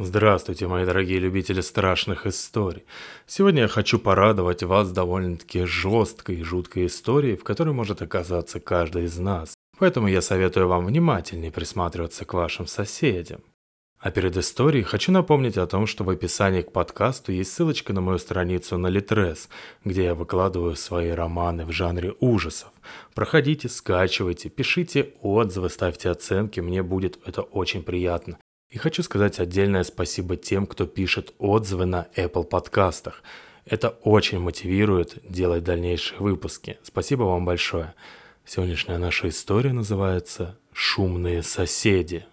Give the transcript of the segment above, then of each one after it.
Здравствуйте, мои дорогие любители страшных историй. Сегодня я хочу порадовать вас довольно-таки жесткой и жуткой историей, в которой может оказаться каждый из нас. Поэтому я советую вам внимательнее присматриваться к вашим соседям. А перед историей хочу напомнить о том, что в описании к подкасту есть ссылочка на мою страницу на Литрес, где я выкладываю свои романы в жанре ужасов. Проходите, скачивайте, пишите отзывы, ставьте оценки, мне будет это очень приятно. И хочу сказать отдельное спасибо тем, кто пишет отзывы на Apple подкастах. Это очень мотивирует делать дальнейшие выпуски. Спасибо вам большое. Сегодняшняя наша история называется «Шумные соседи».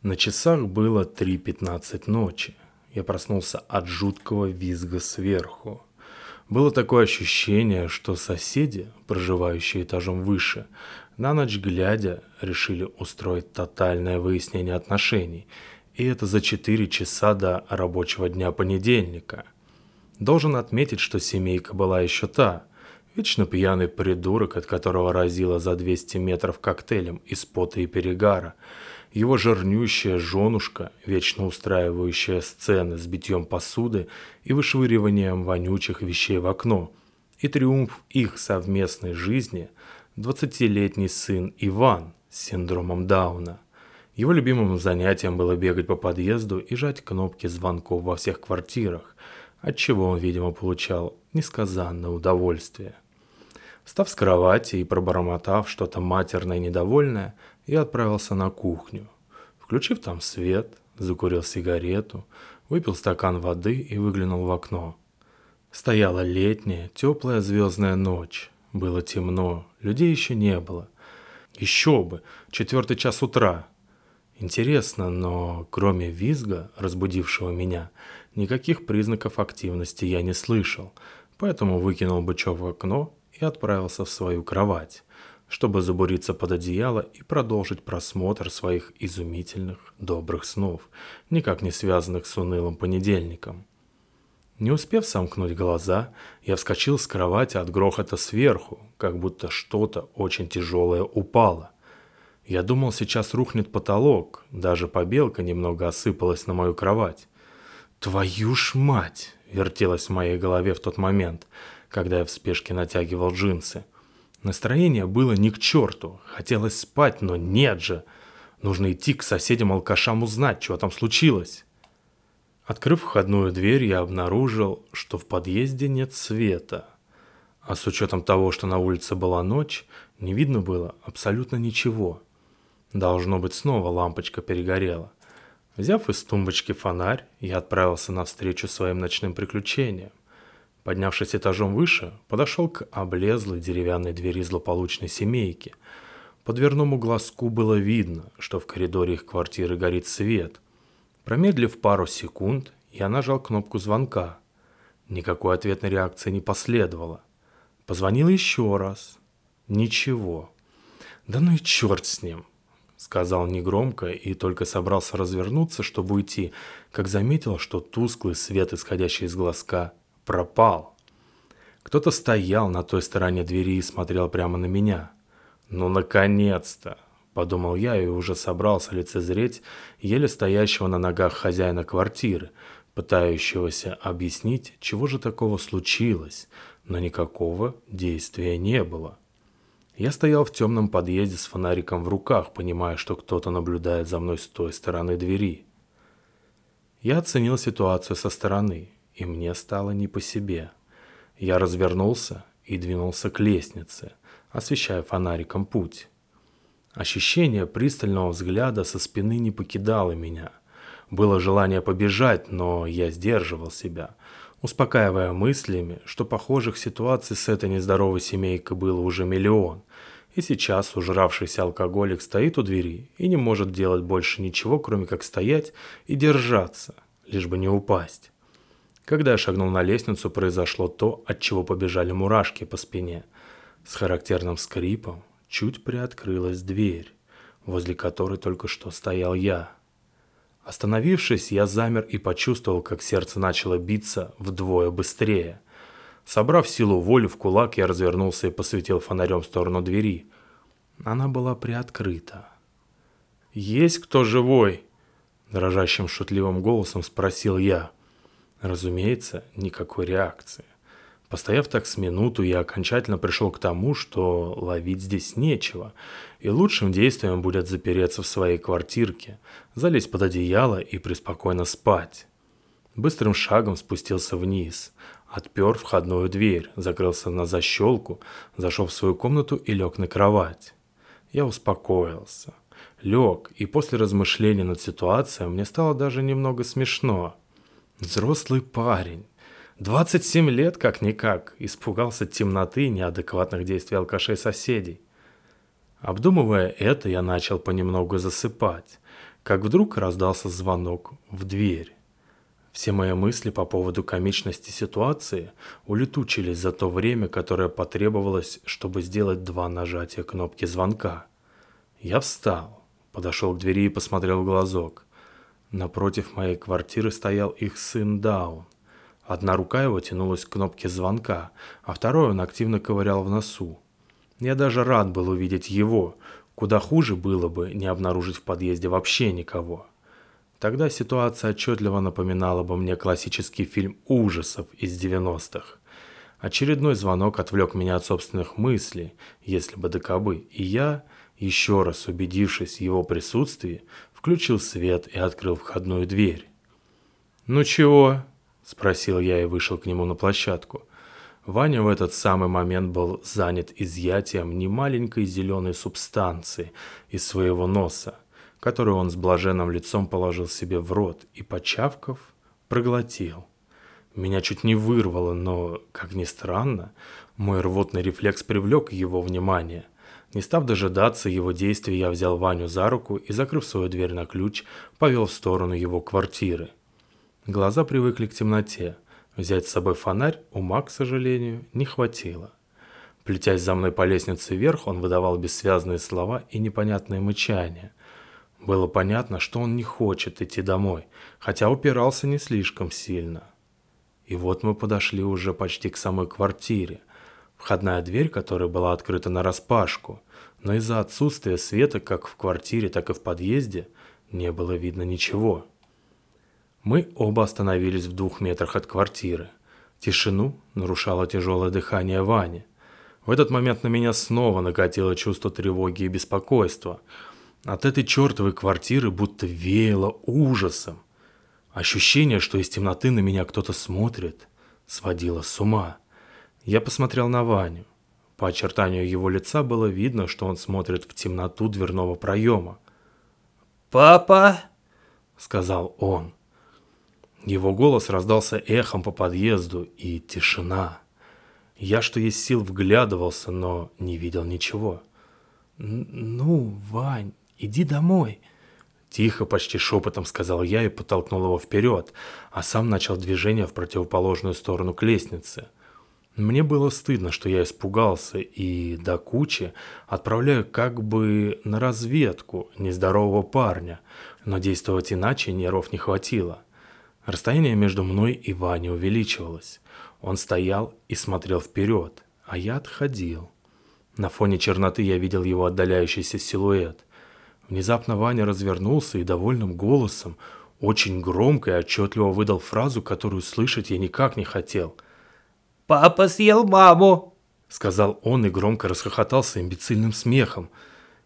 На часах было 3.15 ночи. Я проснулся от жуткого визга сверху. Было такое ощущение, что соседи, проживающие этажом выше, на ночь глядя решили устроить тотальное выяснение отношений, и это за 4 часа до рабочего дня понедельника. Должен отметить, что семейка была еще та, вечно пьяный придурок, от которого разило за 200 метров коктейлем из пота и перегара, его жирнющая женушка, вечно устраивающая сцены с битьем посуды и вышвыриванием вонючих вещей в окно, и триумф их совместной жизни – 20-летний сын Иван с синдромом Дауна. Его любимым занятием было бегать по подъезду и жать кнопки звонков во всех квартирах, от чего он, видимо, получал несказанное удовольствие. Встав с кровати и пробормотав что-то матерное и недовольное, я отправился на кухню. Включив там свет, закурил сигарету, выпил стакан воды и выглянул в окно. Стояла летняя, теплая звездная ночь. Было темно, людей еще не было. Еще бы, четвертый час утра. Интересно, но кроме визга, разбудившего меня, никаких признаков активности я не слышал, поэтому выкинул бычок в окно и отправился в свою кровать, чтобы забуриться под одеяло и продолжить просмотр своих изумительных добрых снов, никак не связанных с унылым понедельником. Не успев сомкнуть глаза, я вскочил с кровати от грохота сверху, как будто что-то очень тяжелое упало. Я думал, сейчас рухнет потолок, даже побелка немного осыпалась на мою кровать. «Твою ж мать!» — вертелось в моей голове в тот момент, когда я в спешке натягивал джинсы. Настроение было ни к черту, хотелось спать, но нет же. Нужно идти к соседям-алкашам узнать, что там случилось. Открыв входную дверь, я обнаружил, что в подъезде нет света. А с учетом того, что на улице была ночь, не видно было абсолютно ничего. Должно быть, снова лампочка перегорела. Взяв из тумбочки фонарь, я отправился навстречу своим ночным приключениям. Поднявшись этажом выше, подошел к облезлой деревянной двери злополучной семейки. По дверному глазку было видно, что в коридоре их квартиры горит свет, Промедлив пару секунд, я нажал кнопку звонка. Никакой ответной реакции не последовало. Позвонил еще раз. Ничего. Да ну и черт с ним, сказал негромко и только собрался развернуться, чтобы уйти, как заметил, что тусклый свет, исходящий из глазка, пропал. Кто-то стоял на той стороне двери и смотрел прямо на меня. Ну, наконец-то! Подумал я и уже собрался лицезреть еле стоящего на ногах хозяина квартиры, пытающегося объяснить, чего же такого случилось, но никакого действия не было. Я стоял в темном подъезде с фонариком в руках, понимая, что кто-то наблюдает за мной с той стороны двери. Я оценил ситуацию со стороны, и мне стало не по себе. Я развернулся и двинулся к лестнице, освещая фонариком путь. Ощущение пристального взгляда со спины не покидало меня. Было желание побежать, но я сдерживал себя, успокаивая мыслями, что похожих ситуаций с этой нездоровой семейкой было уже миллион. И сейчас ужравшийся алкоголик стоит у двери и не может делать больше ничего, кроме как стоять и держаться, лишь бы не упасть. Когда я шагнул на лестницу, произошло то, от чего побежали мурашки по спине. С характерным скрипом чуть приоткрылась дверь, возле которой только что стоял я. Остановившись, я замер и почувствовал, как сердце начало биться вдвое быстрее. Собрав силу воли в кулак, я развернулся и посветил фонарем в сторону двери. Она была приоткрыта. «Есть кто живой?» Дрожащим шутливым голосом спросил я. Разумеется, никакой реакции. Постояв так с минуту, я окончательно пришел к тому, что ловить здесь нечего, и лучшим действием будет запереться в своей квартирке, залезть под одеяло и преспокойно спать. Быстрым шагом спустился вниз, отпер входную дверь, закрылся на защелку, зашел в свою комнату и лег на кровать. Я успокоился. Лег, и после размышлений над ситуацией мне стало даже немного смешно. Взрослый парень, 27 лет как-никак, испугался темноты и неадекватных действий алкашей соседей. Обдумывая это, я начал понемногу засыпать, как вдруг раздался звонок в дверь. Все мои мысли по поводу комичности ситуации улетучились за то время, которое потребовалось, чтобы сделать два нажатия кнопки звонка. Я встал, подошел к двери и посмотрел в глазок. Напротив моей квартиры стоял их сын Даун. Одна рука его тянулась к кнопке звонка, а второй он активно ковырял в носу. Я даже рад был увидеть его. Куда хуже было бы не обнаружить в подъезде вообще никого. Тогда ситуация отчетливо напоминала бы мне классический фильм ужасов из 90-х. Очередной звонок отвлек меня от собственных мыслей, если бы докобы, и я, еще раз убедившись в его присутствии, включил свет и открыл входную дверь. «Ну чего?» — спросил я и вышел к нему на площадку. Ваня в этот самый момент был занят изъятием немаленькой зеленой субстанции из своего носа, которую он с блаженным лицом положил себе в рот и, почавков, проглотил. Меня чуть не вырвало, но, как ни странно, мой рвотный рефлекс привлек его внимание. Не став дожидаться его действий, я взял Ваню за руку и, закрыв свою дверь на ключ, повел в сторону его квартиры – Глаза привыкли к темноте. Взять с собой фонарь ума, к сожалению, не хватило. Плетясь за мной по лестнице вверх, он выдавал бессвязные слова и непонятные мычания. Было понятно, что он не хочет идти домой, хотя упирался не слишком сильно. И вот мы подошли уже почти к самой квартире. Входная дверь, которая была открыта нараспашку, но из-за отсутствия света как в квартире, так и в подъезде не было видно ничего. Мы оба остановились в двух метрах от квартиры. Тишину нарушало тяжелое дыхание Вани. В этот момент на меня снова накатило чувство тревоги и беспокойства. От этой чертовой квартиры будто веяло ужасом. Ощущение, что из темноты на меня кто-то смотрит, сводило с ума. Я посмотрел на Ваню. По очертанию его лица было видно, что он смотрит в темноту дверного проема. «Папа!» — сказал он. Его голос раздался эхом по подъезду, и тишина. Я, что есть сил, вглядывался, но не видел ничего. «Ну, Вань, иди домой», Тихо, почти шепотом сказал я и подтолкнул его вперед, а сам начал движение в противоположную сторону к лестнице. Мне было стыдно, что я испугался и до кучи отправляю как бы на разведку нездорового парня, но действовать иначе нервов не хватило. Расстояние между мной и Ваней увеличивалось. Он стоял и смотрел вперед, а я отходил. На фоне черноты я видел его отдаляющийся силуэт. Внезапно Ваня развернулся и довольным голосом, очень громко и отчетливо выдал фразу, которую слышать я никак не хотел. «Папа съел маму!» — сказал он и громко расхохотался имбецильным смехом.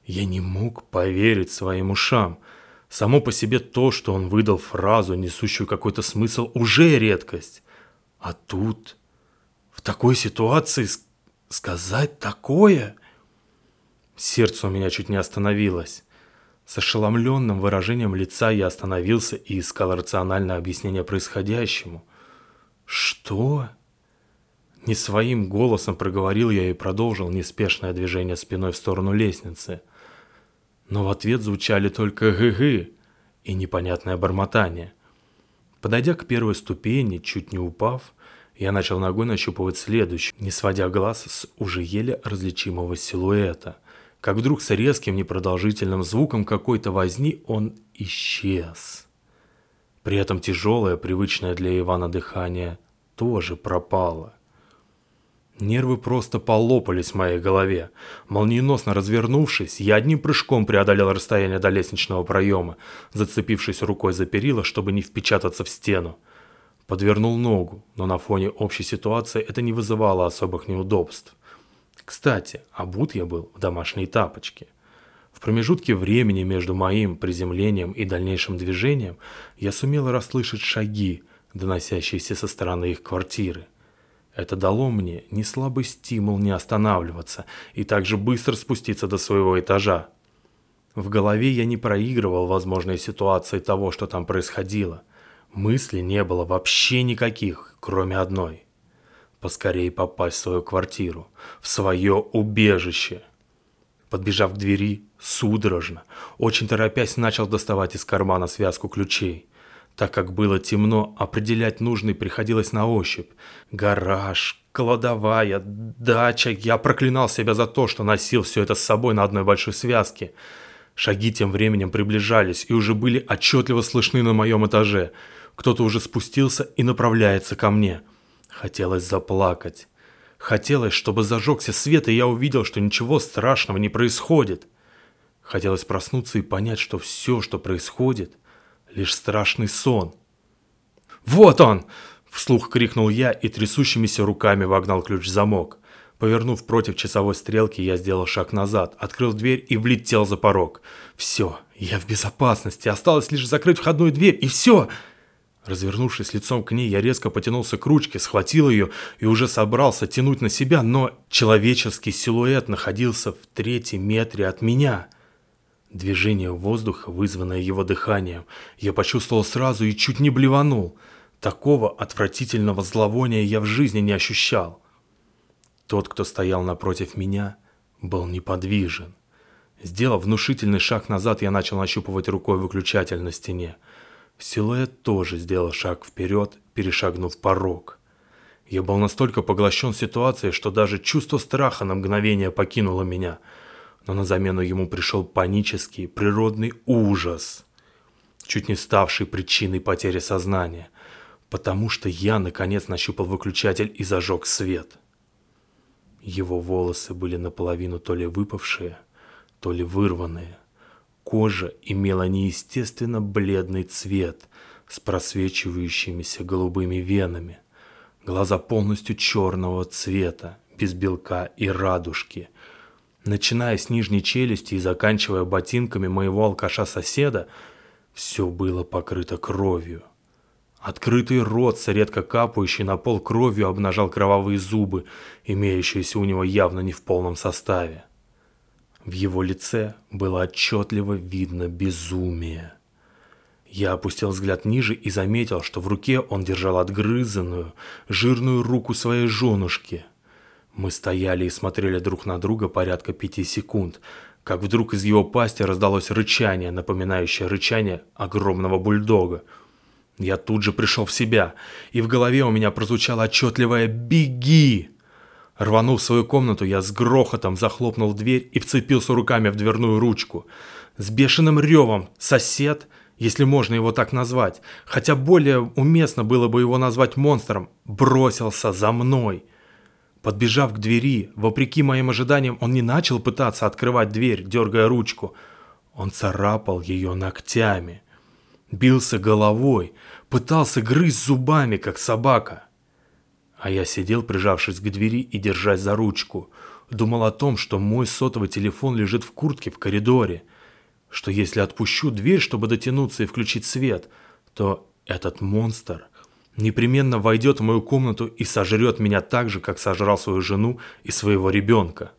Я не мог поверить своим ушам — Само по себе то, что он выдал фразу, несущую какой-то смысл, уже редкость. А тут, в такой ситуации, сказать такое... Сердце у меня чуть не остановилось. С ошеломленным выражением лица я остановился и искал рациональное объяснение происходящему. «Что?» Не своим голосом проговорил я и продолжил неспешное движение спиной в сторону лестницы – но в ответ звучали только «гы-гы» и непонятное бормотание. Подойдя к первой ступени, чуть не упав, я начал ногой нащупывать следующую, не сводя глаз с уже еле различимого силуэта. Как вдруг с резким непродолжительным звуком какой-то возни он исчез. При этом тяжелое, привычное для Ивана дыхание тоже пропало. Нервы просто полопались в моей голове. Молниеносно развернувшись, я одним прыжком преодолел расстояние до лестничного проема, зацепившись рукой за перила, чтобы не впечататься в стену. Подвернул ногу, но на фоне общей ситуации это не вызывало особых неудобств. Кстати, обут я был в домашние тапочки. В промежутке времени между моим приземлением и дальнейшим движением я сумел расслышать шаги, доносящиеся со стороны их квартиры. Это дало мне не слабый стимул не останавливаться и также быстро спуститься до своего этажа. В голове я не проигрывал возможные ситуации того, что там происходило. Мыслей не было вообще никаких, кроме одной. Поскорее попасть в свою квартиру, в свое убежище. Подбежав к двери, судорожно, очень торопясь, начал доставать из кармана связку ключей. Так как было темно, определять нужный приходилось на ощупь. Гараж, кладовая, дача. Я проклинал себя за то, что носил все это с собой на одной большой связке. Шаги тем временем приближались и уже были отчетливо слышны на моем этаже. Кто-то уже спустился и направляется ко мне. Хотелось заплакать. Хотелось, чтобы зажегся свет, и я увидел, что ничего страшного не происходит. Хотелось проснуться и понять, что все, что происходит – лишь страшный сон. «Вот он!» – вслух крикнул я и трясущимися руками вогнал ключ в замок. Повернув против часовой стрелки, я сделал шаг назад, открыл дверь и влетел за порог. «Все, я в безопасности, осталось лишь закрыть входную дверь, и все!» Развернувшись лицом к ней, я резко потянулся к ручке, схватил ее и уже собрался тянуть на себя, но человеческий силуэт находился в третьем метре от меня – Движение воздуха, вызванное его дыханием, я почувствовал сразу и чуть не блеванул. Такого отвратительного зловония я в жизни не ощущал. Тот, кто стоял напротив меня, был неподвижен. Сделав внушительный шаг назад, я начал нащупывать рукой выключатель на стене. Силуэт тоже сделал шаг вперед, перешагнув порог. Я был настолько поглощен ситуацией, что даже чувство страха на мгновение покинуло меня – но на замену ему пришел панический природный ужас, чуть не ставший причиной потери сознания, потому что я наконец нащупал выключатель и зажег свет. Его волосы были наполовину то ли выпавшие, то ли вырванные. Кожа имела неестественно бледный цвет с просвечивающимися голубыми венами. Глаза полностью черного цвета, без белка и радужки – начиная с нижней челюсти и заканчивая ботинками моего алкаша-соседа, все было покрыто кровью. Открытый рот с редко капающей на пол кровью обнажал кровавые зубы, имеющиеся у него явно не в полном составе. В его лице было отчетливо видно безумие. Я опустил взгляд ниже и заметил, что в руке он держал отгрызанную, жирную руку своей женушки – мы стояли и смотрели друг на друга порядка пяти секунд, как вдруг из его пасти раздалось рычание, напоминающее рычание огромного бульдога. Я тут же пришел в себя, и в голове у меня прозвучало отчетливое «Беги!». Рванув в свою комнату, я с грохотом захлопнул дверь и вцепился руками в дверную ручку. С бешеным ревом сосед, если можно его так назвать, хотя более уместно было бы его назвать монстром, бросился за мной – Подбежав к двери, вопреки моим ожиданиям, он не начал пытаться открывать дверь, дергая ручку. Он царапал ее ногтями, бился головой, пытался грызть зубами, как собака. А я сидел, прижавшись к двери и держась за ручку. Думал о том, что мой сотовый телефон лежит в куртке в коридоре. Что если отпущу дверь, чтобы дотянуться и включить свет, то этот монстр непременно войдет в мою комнату и сожрет меня так же, как сожрал свою жену и своего ребенка.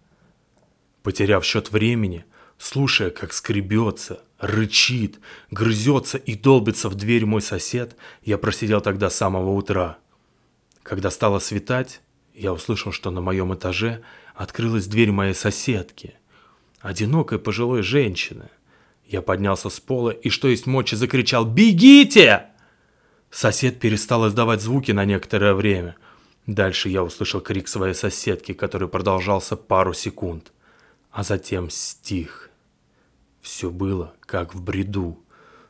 Потеряв счет времени, слушая, как скребется, рычит, грызется и долбится в дверь мой сосед, я просидел тогда с самого утра. Когда стало светать, я услышал, что на моем этаже открылась дверь моей соседки, одинокой пожилой женщины. Я поднялся с пола и, что есть мочи, закричал «Бегите!» Сосед перестал издавать звуки на некоторое время. Дальше я услышал крик своей соседки, который продолжался пару секунд, а затем стих. Все было как в бреду.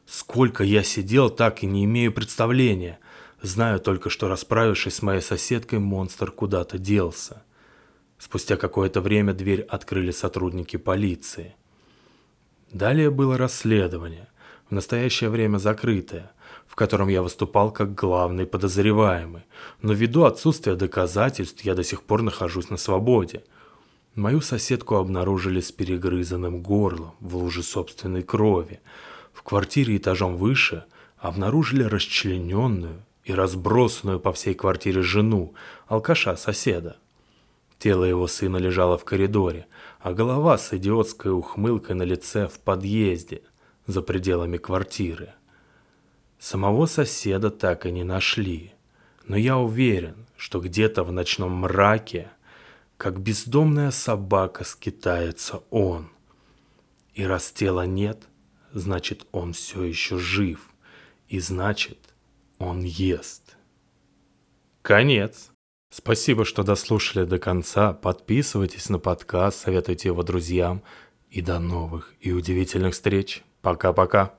Сколько я сидел, так и не имею представления. Знаю только, что расправившись с моей соседкой, монстр куда-то делся. Спустя какое-то время дверь открыли сотрудники полиции. Далее было расследование, в настоящее время закрытое, в котором я выступал как главный подозреваемый, но ввиду отсутствия доказательств я до сих пор нахожусь на свободе. Мою соседку обнаружили с перегрызанным горлом в луже собственной крови. В квартире этажом выше обнаружили расчлененную и разбросанную по всей квартире жену, алкаша-соседа. Тело его сына лежало в коридоре, а голова с идиотской ухмылкой на лице в подъезде, за пределами квартиры. Самого соседа так и не нашли, но я уверен, что где-то в ночном мраке, как бездомная собака, скитается он. И раз тела нет, значит он все еще жив, и значит он ест. Конец. Спасибо, что дослушали до конца. Подписывайтесь на подкаст, советуйте его друзьям. И до новых и удивительных встреч. Пока-пока.